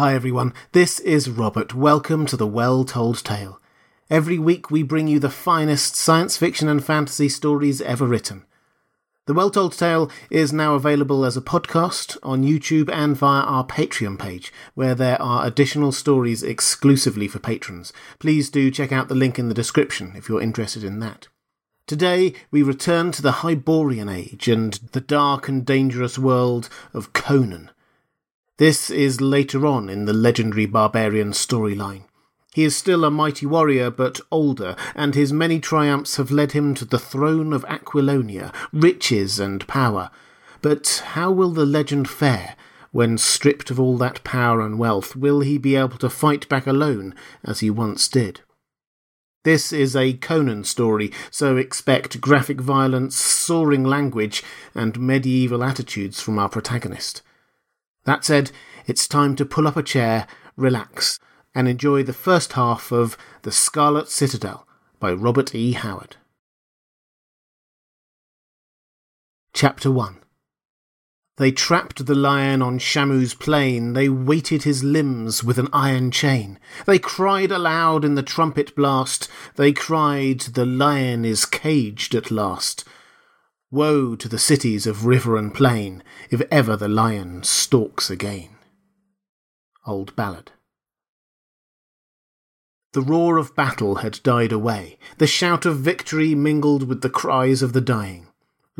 Hi everyone, this is Robert. Welcome to the Well Told Tale. Every week we bring you the finest science fiction and fantasy stories ever written. The Well Told Tale is now available as a podcast on YouTube and via our Patreon page, where there are additional stories exclusively for patrons. Please do check out the link in the description if you're interested in that. Today, we return to the Hyborian Age and the dark and dangerous world of Conan. This is later on in the legendary barbarian storyline. He is still a mighty warrior, but older, and his many triumphs have led him to the throne of Aquilonia, riches and power. But how will the legend fare? When stripped of all that power and wealth, will he be able to fight back alone as he once did? This is a Conan story, so expect graphic violence, soaring language, and medieval attitudes from our protagonist. That said, it's time to pull up a chair, relax, and enjoy the first half of The Scarlet Citadel by Robert E. Howard. Chapter 1 They trapped the lion on Shamu's plain, they weighted his limbs with an iron chain. They cried aloud in the trumpet blast, they cried, The lion is caged at last. Woe to the cities of river and plain, if ever the lion stalks again. Old Ballad. The roar of battle had died away. The shout of victory mingled with the cries of the dying.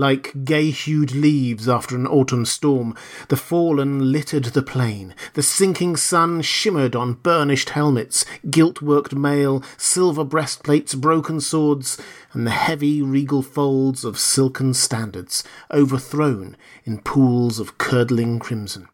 Like gay hued leaves after an autumn storm, the fallen littered the plain. The sinking sun shimmered on burnished helmets, gilt worked mail, silver breastplates, broken swords, and the heavy regal folds of silken standards, overthrown in pools of curdling crimson.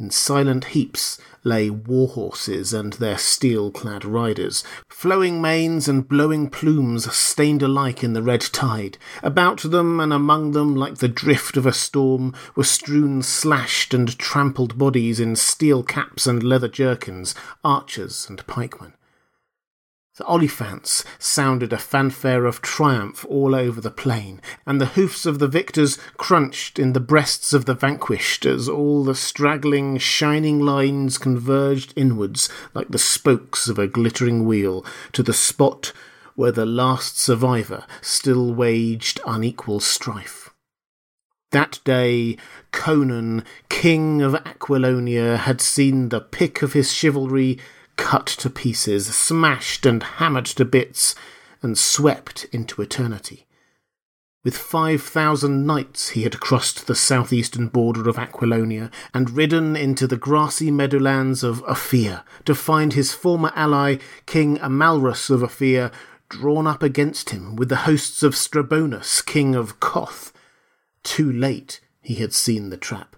In silent heaps lay war horses and their steel clad riders, flowing manes and blowing plumes stained alike in the red tide. About them and among them, like the drift of a storm, were strewn slashed and trampled bodies in steel caps and leather jerkins, archers and pikemen. The Oliphants sounded a fanfare of triumph all over the plain, and the hoofs of the victors crunched in the breasts of the vanquished as all the straggling, shining lines converged inwards like the spokes of a glittering wheel to the spot where the last survivor still waged unequal strife. That day, Conan, king of Aquilonia, had seen the pick of his chivalry cut to pieces, smashed and hammered to bits, and swept into eternity. With five thousand knights he had crossed the southeastern border of Aquilonia and ridden into the grassy meadowlands of Ophir to find his former ally, King Amalrus of Ophir, drawn up against him with the hosts of Strabonus, king of Koth. Too late he had seen the trap.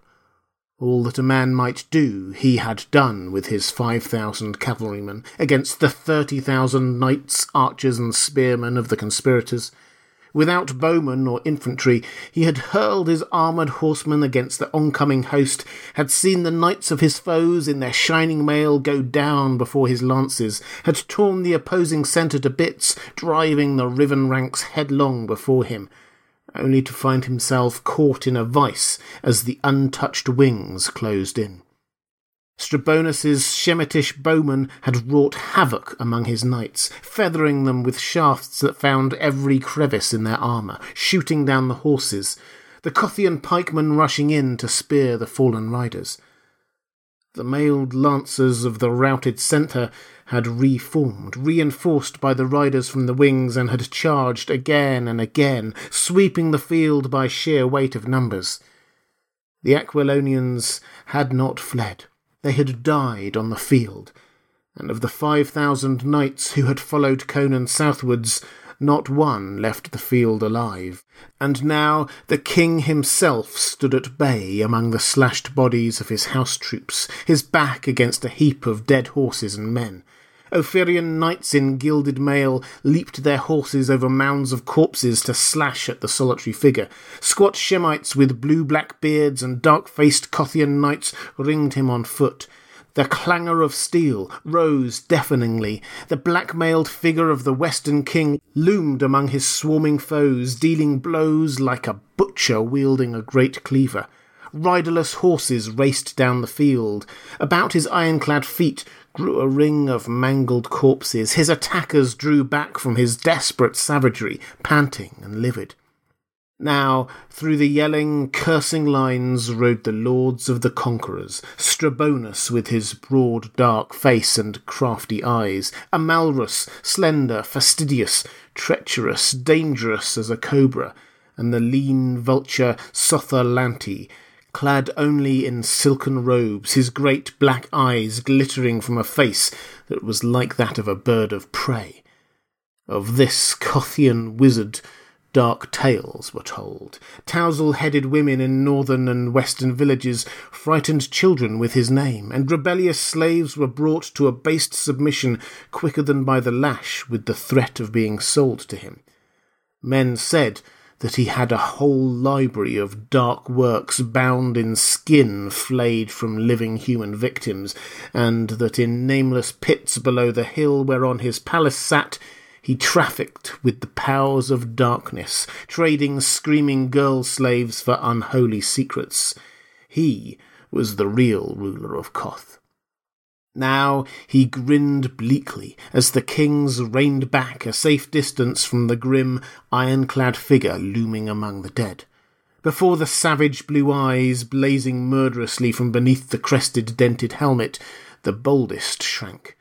All that a man might do, he had done with his five thousand cavalrymen against the thirty thousand knights, archers, and spearmen of the conspirators. Without bowmen or infantry, he had hurled his armoured horsemen against the oncoming host, had seen the knights of his foes in their shining mail go down before his lances, had torn the opposing centre to bits, driving the riven ranks headlong before him only to find himself caught in a vice as the untouched wings closed in. Strabonus's Shemitish bowmen had wrought havoc among his knights, feathering them with shafts that found every crevice in their armour, shooting down the horses, the Kothian pikemen rushing in to spear the fallen riders. The mailed lancers of the routed centre had reformed, reinforced by the riders from the wings, and had charged again and again, sweeping the field by sheer weight of numbers. The Aquilonians had not fled. They had died on the field, and of the five thousand knights who had followed Conan southwards, not one left the field alive. And now the king himself stood at bay among the slashed bodies of his house troops, his back against a heap of dead horses and men. Ophirian knights in gilded mail leaped their horses over mounds of corpses to slash at the solitary figure. Squat Shemites with blue black beards and dark faced Kothian knights ringed him on foot. The clangor of steel rose deafeningly. The black mailed figure of the Western King loomed among his swarming foes, dealing blows like a butcher wielding a great cleaver. Riderless horses raced down the field. About his ironclad feet grew a ring of mangled corpses. His attackers drew back from his desperate savagery, panting and livid. Now, through the yelling, cursing lines rode the lords of the conquerors, Strabonus with his broad, dark face and crafty eyes, Amalrus, slender, fastidious, treacherous, dangerous as a cobra, and the lean vulture Tsotha clad only in silken robes, his great black eyes glittering from a face that was like that of a bird of prey. Of this Kothian wizard dark tales were told. Tousle headed women in northern and western villages frightened children with his name, and rebellious slaves were brought to abased submission quicker than by the lash with the threat of being sold to him. Men said that he had a whole library of dark works bound in skin flayed from living human victims, and that in nameless pits below the hill whereon his palace sat, he trafficked with the powers of darkness, trading screaming girl slaves for unholy secrets. He was the real ruler of Koth. Now he grinned bleakly as the kings reined back a safe distance from the grim, ironclad figure looming among the dead. Before the savage blue eyes blazing murderously from beneath the crested, dented helmet, the boldest shrank.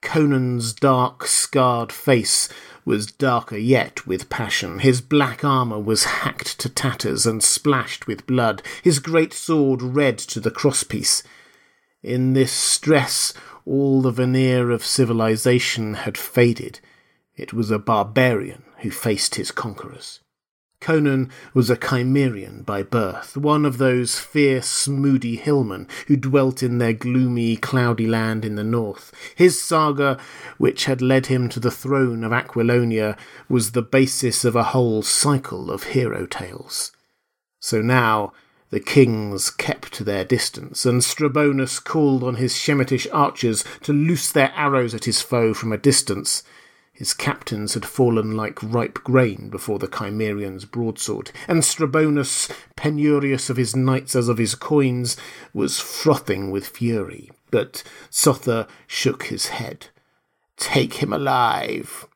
Conan's dark, scarred face was darker yet with passion. His black armour was hacked to tatters and splashed with blood, his great sword red to the crosspiece. In this stress, all the veneer of civilization had faded. It was a barbarian who faced his conquerors. Conan was a Cimmerian by birth, one of those fierce, moody hillmen who dwelt in their gloomy, cloudy land in the north. His saga, which had led him to the throne of Aquilonia, was the basis of a whole cycle of hero tales. So now the kings kept their distance, and Strabonus called on his Shemitish archers to loose their arrows at his foe from a distance. His captains had fallen like ripe grain before the Cimmerian's broadsword, and Strabonus, penurious of his knights as of his coins, was frothing with fury. But Tsotha shook his head. Take him alive.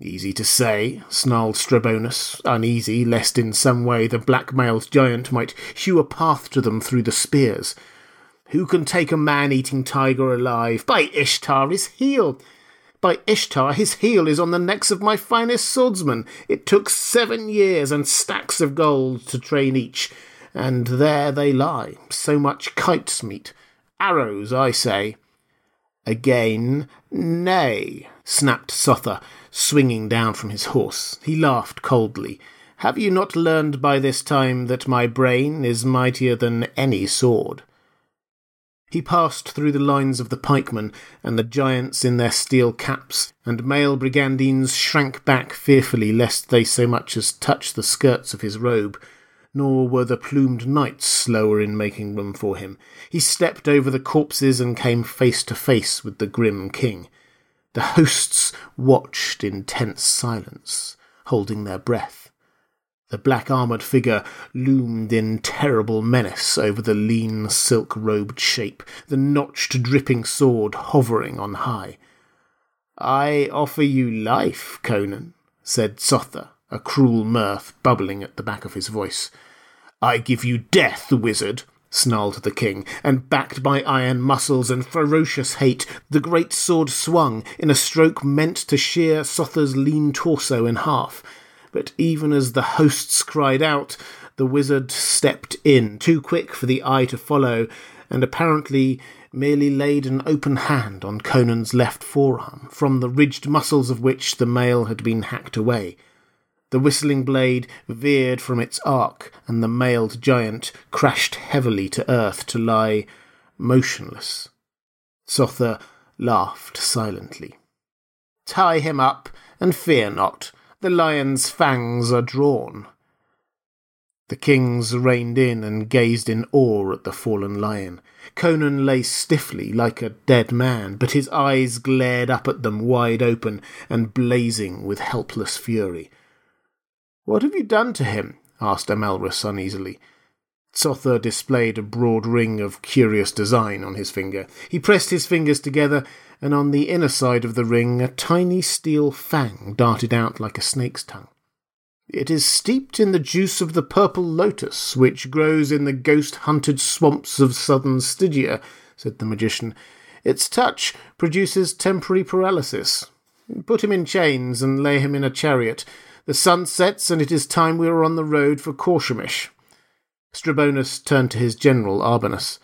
Easy to say, snarled Strabonus, uneasy lest in some way the black-mailed giant might hew a path to them through the spears. Who can take a man-eating tiger alive? By Ishtar, his heel! By Ishtar, his heel is on the necks of my finest swordsmen. It took seven years and stacks of gold to train each, and there they lie, so much kite's meat. Arrows, I say. Again, nay, snapped Tsotha, swinging down from his horse. He laughed coldly. Have you not learned by this time that my brain is mightier than any sword? He passed through the lines of the pikemen and the giants in their steel caps, and mail brigandines shrank back fearfully lest they so much as touch the skirts of his robe. Nor were the plumed knights slower in making room for him. He stepped over the corpses and came face to face with the grim king. The hosts watched in tense silence, holding their breath. The black armoured figure loomed in terrible menace over the lean silk robed shape, the notched dripping sword hovering on high. I offer you life, Conan, said Tsotha, a cruel mirth bubbling at the back of his voice. I give you death, wizard, snarled the king, and backed by iron muscles and ferocious hate, the great sword swung in a stroke meant to shear Tsotha's lean torso in half but even as the hosts cried out, the wizard stepped in, too quick for the eye to follow, and apparently merely laid an open hand on Conan's left forearm, from the ridged muscles of which the mail had been hacked away. The whistling blade veered from its arc, and the mailed giant crashed heavily to earth to lie motionless. Tsotha laughed silently. Tie him up, and fear not the lion's fangs are drawn. The kings reined in and gazed in awe at the fallen lion. Conan lay stiffly like a dead man, but his eyes glared up at them wide open and blazing with helpless fury. What have you done to him? asked Amalrus uneasily. Tsotha displayed a broad ring of curious design on his finger. He pressed his fingers together, and on the inner side of the ring a tiny steel fang darted out like a snake's tongue. It is steeped in the juice of the purple lotus, which grows in the ghost hunted swamps of southern Stygia, said the magician. Its touch produces temporary paralysis. Put him in chains and lay him in a chariot. The sun sets, and it is time we were on the road for Khorshemish. Strabonus turned to his general, Arbanus.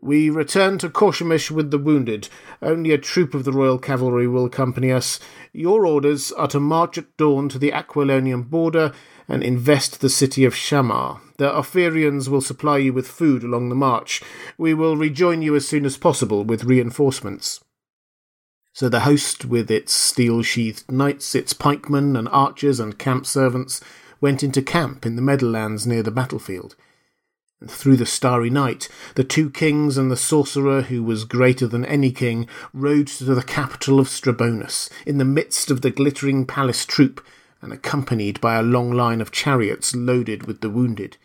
We return to Khorshemish with the wounded. Only a troop of the royal cavalry will accompany us. Your orders are to march at dawn to the Aquilonian border and invest the city of Shamar. The Ophirians will supply you with food along the march. We will rejoin you as soon as possible with reinforcements. So the host, with its steel sheathed knights, its pikemen and archers and camp servants, went into camp in the meadowlands near the battlefield. And through the starry night, the two kings and the sorcerer, who was greater than any king, rode to the capital of Strabonus, in the midst of the glittering palace troop, and accompanied by a long line of chariots loaded with the wounded.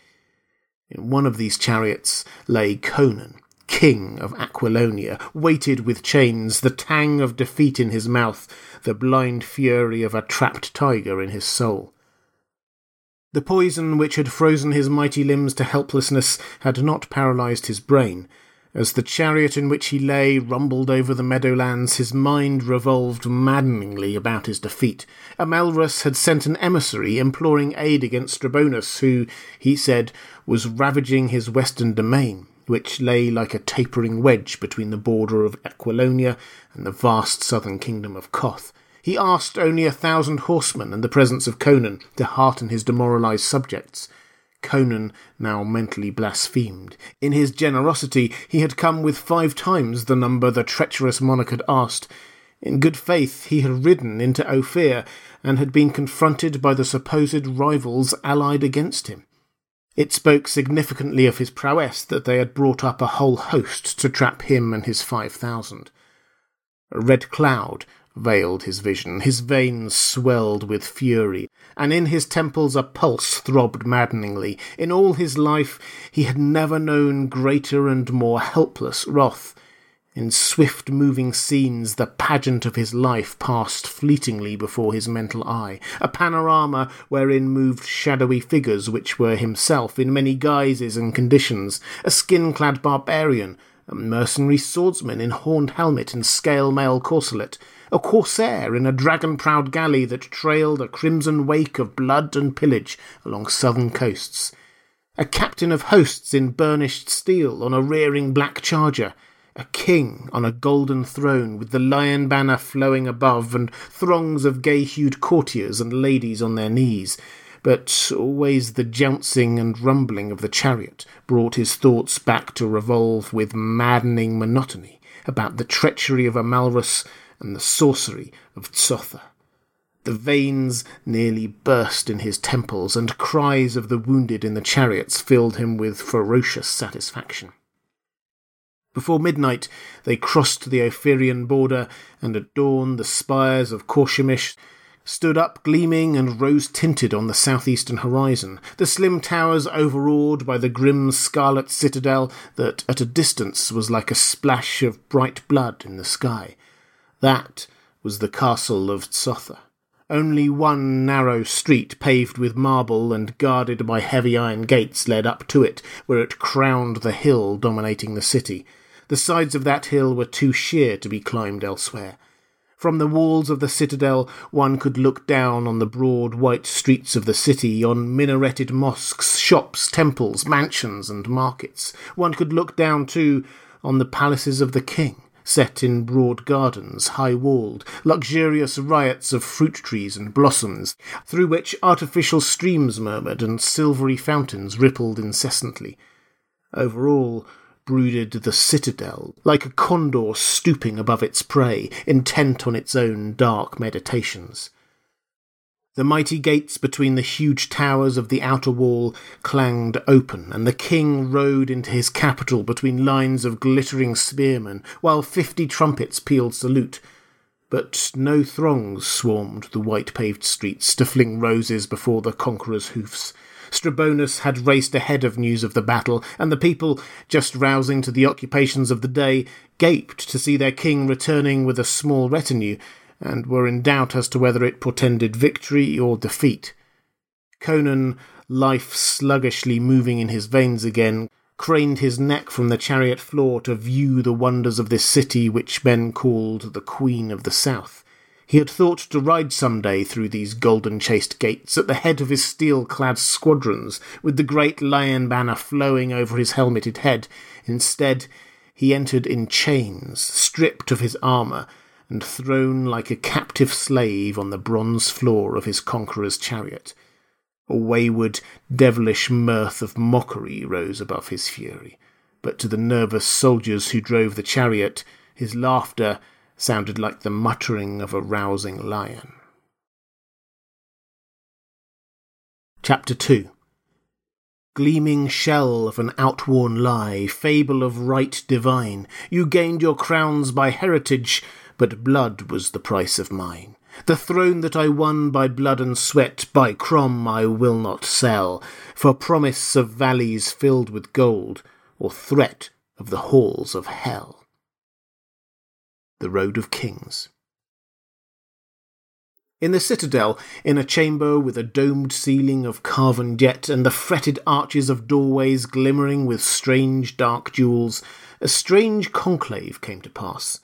In one of these chariots lay Conan, king of Aquilonia, weighted with chains, the tang of defeat in his mouth, the blind fury of a trapped tiger in his soul. The poison which had frozen his mighty limbs to helplessness had not paralyzed his brain. As the chariot in which he lay rumbled over the meadowlands, his mind revolved maddeningly about his defeat. Amalrus had sent an emissary imploring aid against Strabonus, who, he said, was ravaging his western domain, which lay like a tapering wedge between the border of Aquilonia and the vast southern kingdom of Koth. He asked only a thousand horsemen and the presence of Conan to hearten his demoralized subjects. Conan now mentally blasphemed. In his generosity, he had come with five times the number the treacherous monarch had asked. In good faith, he had ridden into Ophir and had been confronted by the supposed rivals allied against him. It spoke significantly of his prowess that they had brought up a whole host to trap him and his five thousand. A red cloud veiled his vision. His veins swelled with fury, and in his temples a pulse throbbed maddeningly. In all his life he had never known greater and more helpless wrath. In swift moving scenes, the pageant of his life passed fleetingly before his mental eye, a panorama wherein moved shadowy figures which were himself in many guises and conditions, a skin clad barbarian, a mercenary swordsman in horned helmet and scale mail corselet, a corsair in a dragon prowed galley that trailed a crimson wake of blood and pillage along southern coasts, a captain of hosts in burnished steel on a rearing black charger, a king on a golden throne with the lion banner flowing above and throngs of gay hued courtiers and ladies on their knees. But always the jouncing and rumbling of the chariot brought his thoughts back to revolve with maddening monotony about the treachery of Amalrus and the sorcery of Tsotha. The veins nearly burst in his temples, and cries of the wounded in the chariots filled him with ferocious satisfaction. Before midnight, they crossed the Ophirian border, and at dawn the spires of Khorshemish stood up gleaming and rose tinted on the southeastern horizon, the slim towers overawed by the grim scarlet citadel that at a distance was like a splash of bright blood in the sky. That was the castle of Tsotha. Only one narrow street paved with marble and guarded by heavy iron gates led up to it, where it crowned the hill dominating the city. The sides of that hill were too sheer to be climbed elsewhere. From the walls of the citadel, one could look down on the broad white streets of the city, on minareted mosques, shops, temples, mansions, and markets. One could look down, too, on the palaces of the king set in broad gardens, high walled, luxurious riots of fruit trees and blossoms, through which artificial streams murmured and silvery fountains rippled incessantly. Over all brooded the citadel, like a condor stooping above its prey, intent on its own dark meditations. The mighty gates between the huge towers of the outer wall clanged open, and the king rode into his capital between lines of glittering spearmen, while fifty trumpets pealed salute. But no throngs swarmed the white paved streets, to fling roses before the conqueror's hoofs. Strabonus had raced ahead of news of the battle, and the people, just rousing to the occupations of the day, gaped to see their king returning with a small retinue, and were in doubt as to whether it portended victory or defeat. Conan, life sluggishly moving in his veins again, craned his neck from the chariot floor to view the wonders of this city which men called the Queen of the South. He had thought to ride some day through these golden chased gates at the head of his steel clad squadrons, with the great lion banner flowing over his helmeted head. Instead, he entered in chains, stripped of his armour, and thrown like a captive slave on the bronze floor of his conqueror's chariot. A wayward, devilish mirth of mockery rose above his fury, but to the nervous soldiers who drove the chariot, his laughter sounded like the muttering of a rousing lion. Chapter 2 Gleaming shell of an outworn lie, fable of right divine, you gained your crowns by heritage, but blood was the price of mine. The throne that I won by blood and sweat, by Crom I will not sell, for promise of valleys filled with gold, or threat of the halls of hell. The Road of Kings. In the citadel, in a chamber with a domed ceiling of carven jet and the fretted arches of doorways glimmering with strange dark jewels, a strange conclave came to pass.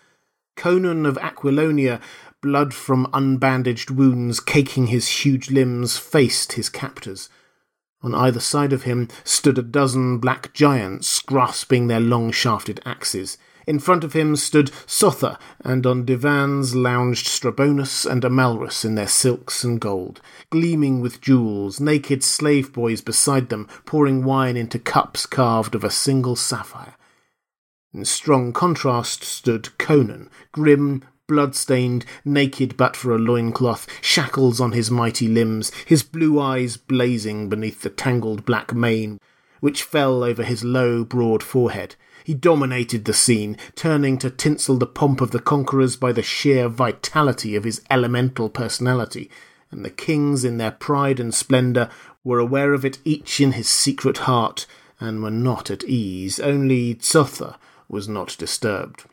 Conan of Aquilonia blood from unbandaged wounds caking his huge limbs, faced his captors. On either side of him stood a dozen black giants grasping their long shafted axes. In front of him stood Sotha, and on divans lounged Strabonus and Amalrus in their silks and gold, gleaming with jewels, naked slave boys beside them pouring wine into cups carved of a single sapphire. In strong contrast stood Conan, grim, blood-stained, naked but for a loincloth, shackles on his mighty limbs, his blue eyes blazing beneath the tangled black mane which fell over his low, broad forehead. He dominated the scene, turning to tinsel the pomp of the conquerors by the sheer vitality of his elemental personality, and the kings in their pride and splendour were aware of it each in his secret heart, and were not at ease, only Tsotha was not disturbed.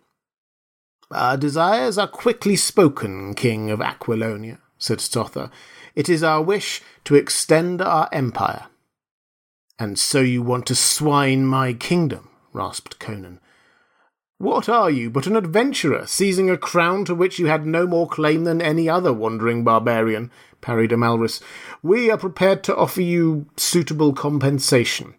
Our desires are quickly spoken, King of Aquilonia, said Tsotha. It is our wish to extend our empire. And so you want to swine my kingdom, rasped Conan. What are you but an adventurer, seizing a crown to which you had no more claim than any other wandering barbarian? parried Amalrus. We are prepared to offer you suitable compensation.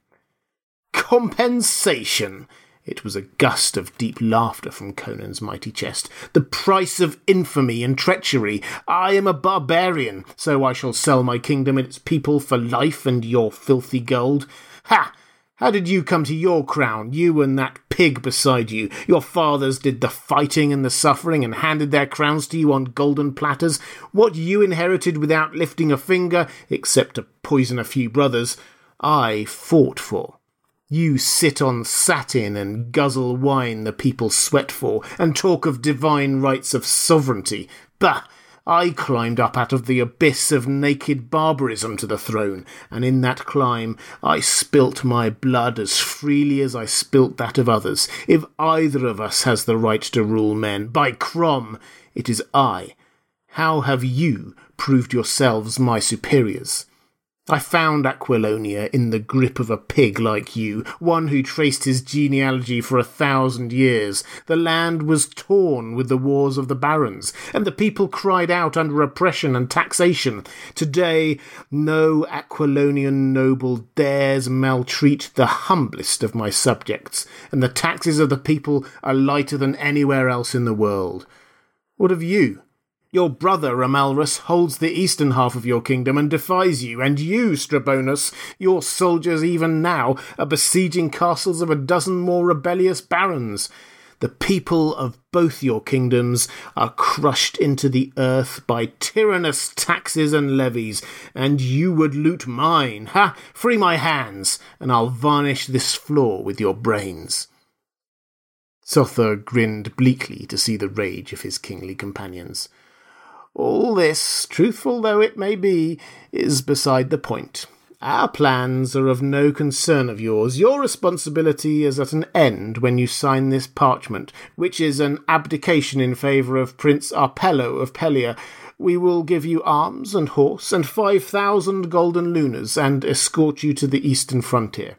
Compensation! It was a gust of deep laughter from Conan's mighty chest. The price of infamy and treachery. I am a barbarian, so I shall sell my kingdom and its people for life and your filthy gold. Ha! How did you come to your crown, you and that pig beside you? Your fathers did the fighting and the suffering and handed their crowns to you on golden platters. What you inherited without lifting a finger, except to poison a few brothers, I fought for. You sit on satin and guzzle wine the people sweat for, and talk of divine rights of sovereignty. Bah! I climbed up out of the abyss of naked barbarism to the throne, and in that climb I spilt my blood as freely as I spilt that of others. If either of us has the right to rule men, by Crom, it is I. How have you proved yourselves my superiors? I found Aquilonia in the grip of a pig like you, one who traced his genealogy for a thousand years. The land was torn with the wars of the barons, and the people cried out under oppression and taxation. Today, no Aquilonian noble dares maltreat the humblest of my subjects, and the taxes of the people are lighter than anywhere else in the world. What of you? Your brother, Amalrus, holds the eastern half of your kingdom and defies you, and you, Strabonus, your soldiers even now, are besieging castles of a dozen more rebellious barons. The people of both your kingdoms are crushed into the earth by tyrannous taxes and levies, and you would loot mine. Ha! Free my hands, and I'll varnish this floor with your brains. Tsotha grinned bleakly to see the rage of his kingly companions. All this, truthful though it may be, is beside the point. Our plans are of no concern of yours. Your responsibility is at an end when you sign this parchment, which is an abdication in favour of Prince Arpello of Pellia. We will give you arms and horse and five thousand golden lunars, and escort you to the eastern frontier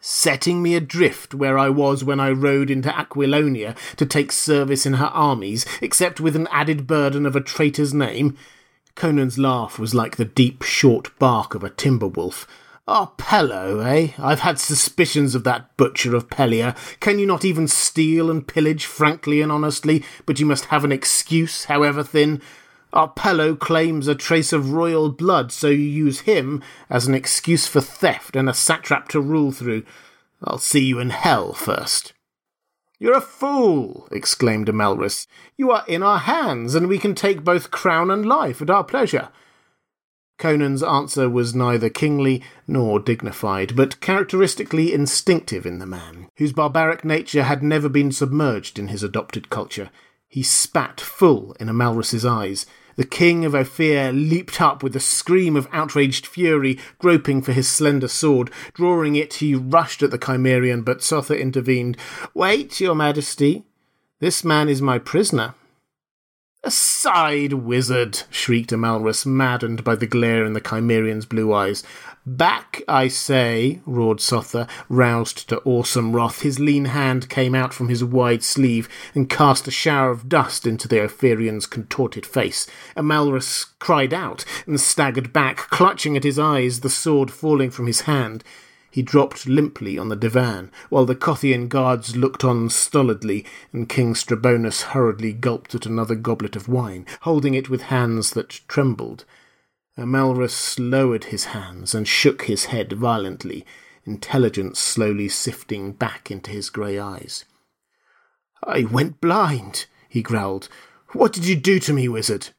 setting me adrift where I was when I rode into Aquilonia to take service in her armies, except with an added burden of a traitor's name. Conan's laugh was like the deep, short bark of a timber wolf. Ah, Pello, eh? I've had suspicions of that butcher of Pellia. Can you not even steal and pillage frankly and honestly, but you must have an excuse, however thin? Arpello claims a trace of royal blood, so you use him as an excuse for theft and a satrap to rule through. I'll see you in hell first. You're a fool, exclaimed Amalrus. You are in our hands, and we can take both crown and life at our pleasure. Conan's answer was neither kingly nor dignified, but characteristically instinctive in the man, whose barbaric nature had never been submerged in his adopted culture. He spat full in Amalrus's eyes, the king of Ophir leaped up with a scream of outraged fury, groping for his slender sword. Drawing it, he rushed at the Cimmerian, but Tsotha intervened. Wait, your majesty. This man is my prisoner. Aside, wizard! shrieked Amalrus, maddened by the glare in the Cimmerian's blue eyes. Back, I say, roared Tsotha, roused to awesome wrath. His lean hand came out from his wide sleeve and cast a shower of dust into the Ophirian's contorted face. Amalrus cried out and staggered back, clutching at his eyes, the sword falling from his hand. He dropped limply on the divan, while the Kothian guards looked on stolidly, and King Strabonus hurriedly gulped at another goblet of wine, holding it with hands that trembled. Amalrus lowered his hands and shook his head violently, intelligence slowly sifting back into his grey eyes. I went blind, he growled. What did you do to me, wizard?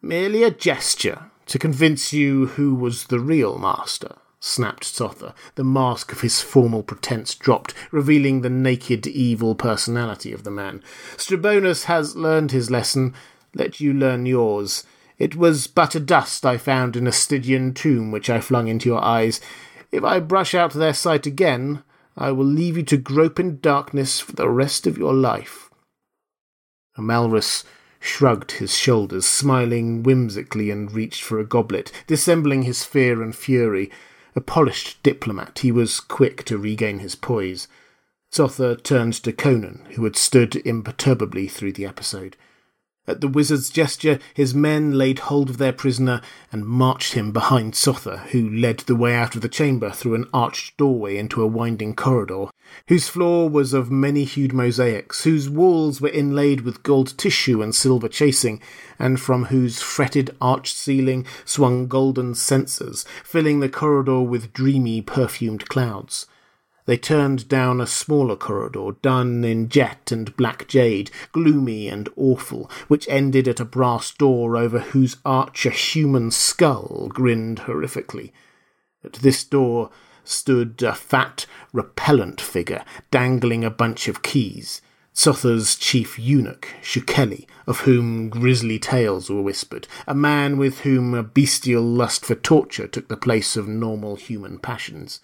Merely a gesture, to convince you who was the real master snapped Tsotha. The mask of his formal pretense dropped, revealing the naked, evil personality of the man. Strabonus has learned his lesson. Let you learn yours. It was but a dust I found in a Stygian tomb which I flung into your eyes. If I brush out their sight again, I will leave you to grope in darkness for the rest of your life. Amalrus shrugged his shoulders, smiling whimsically, and reached for a goblet, dissembling his fear and fury. A polished diplomat, he was quick to regain his poise. Tsotha turned to Conan, who had stood imperturbably through the episode. At the wizard's gesture, his men laid hold of their prisoner and marched him behind Tsotha, who led the way out of the chamber through an arched doorway into a winding corridor, whose floor was of many hued mosaics, whose walls were inlaid with gold tissue and silver chasing, and from whose fretted arched ceiling swung golden censers, filling the corridor with dreamy perfumed clouds. They turned down a smaller corridor, done in jet and black jade, gloomy and awful, which ended at a brass door over whose arch a human skull grinned horrifically. At this door stood a fat, repellent figure, dangling a bunch of keys. Tsotha's chief eunuch, Shukeli, of whom grisly tales were whispered, a man with whom a bestial lust for torture took the place of normal human passions.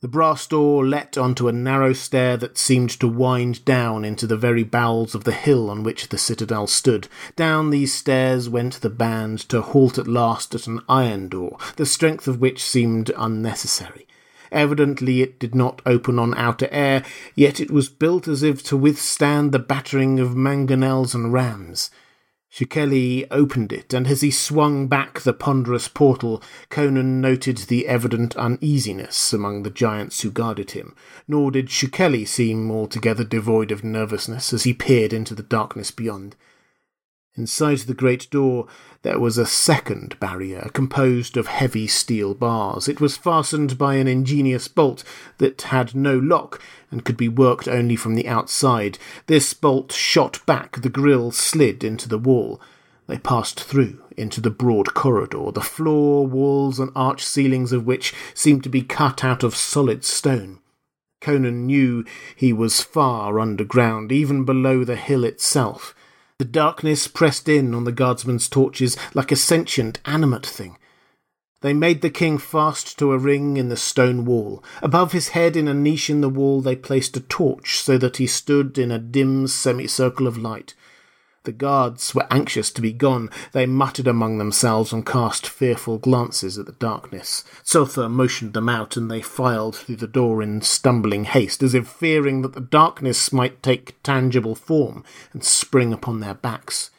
The brass door let onto a narrow stair that seemed to wind down into the very bowels of the hill on which the citadel stood. Down these stairs went the band to halt at last at an iron door, the strength of which seemed unnecessary. Evidently it did not open on outer air, yet it was built as if to withstand the battering of mangonels and rams. Shukeli opened it, and as he swung back the ponderous portal, Conan noted the evident uneasiness among the giants who guarded him, nor did Shukeli seem altogether devoid of nervousness as he peered into the darkness beyond. Inside the great door there was a second barrier, composed of heavy steel bars. It was fastened by an ingenious bolt that had no lock and could be worked only from the outside. This bolt shot back, the grille slid into the wall. They passed through into the broad corridor, the floor, walls, and arch ceilings of which seemed to be cut out of solid stone. Conan knew he was far underground, even below the hill itself. The darkness pressed in on the guardsmen's torches like a sentient, animate thing. They made the king fast to a ring in the stone wall. Above his head, in a niche in the wall, they placed a torch so that he stood in a dim semicircle of light. The guards were anxious to be gone. They muttered among themselves and cast fearful glances at the darkness. Tsotha motioned them out, and they filed through the door in stumbling haste, as if fearing that the darkness might take tangible form and spring upon their backs.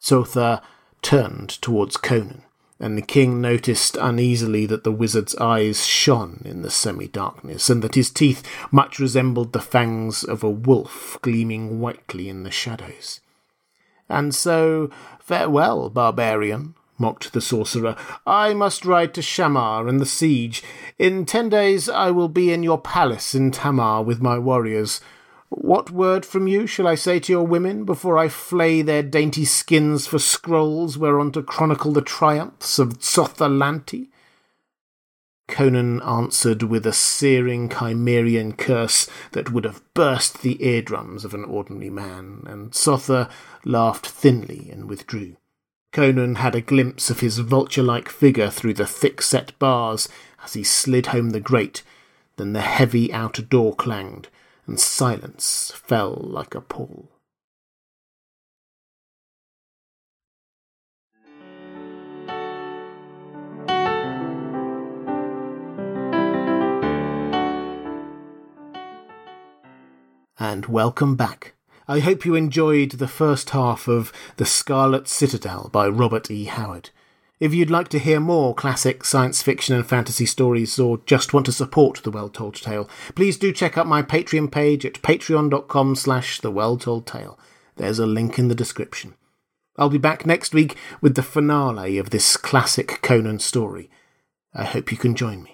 Tsotha turned towards Conan and the king noticed uneasily that the wizard's eyes shone in the semi darkness, and that his teeth much resembled the fangs of a wolf gleaming whitely in the shadows. And so, farewell, barbarian, mocked the sorcerer. I must ride to Shamar and the siege. In ten days I will be in your palace in Tamar with my warriors. What word from you shall I say to your women before I flay their dainty skins for scrolls whereon to chronicle the triumphs of Tsotha Conan answered with a searing Cimmerian curse that would have burst the eardrums of an ordinary man, and Tsotha laughed thinly and withdrew. Conan had a glimpse of his vulture-like figure through the thick-set bars as he slid home the grate, then the heavy outer door clanged, and silence fell like a pall. And welcome back. I hope you enjoyed the first half of The Scarlet Citadel by Robert E. Howard. If you'd like to hear more classic science fiction and fantasy stories or just want to support The Well Told Tale, please do check out my Patreon page at patreon.com slash The Well Told Tale. There's a link in the description. I'll be back next week with the finale of this classic Conan story. I hope you can join me.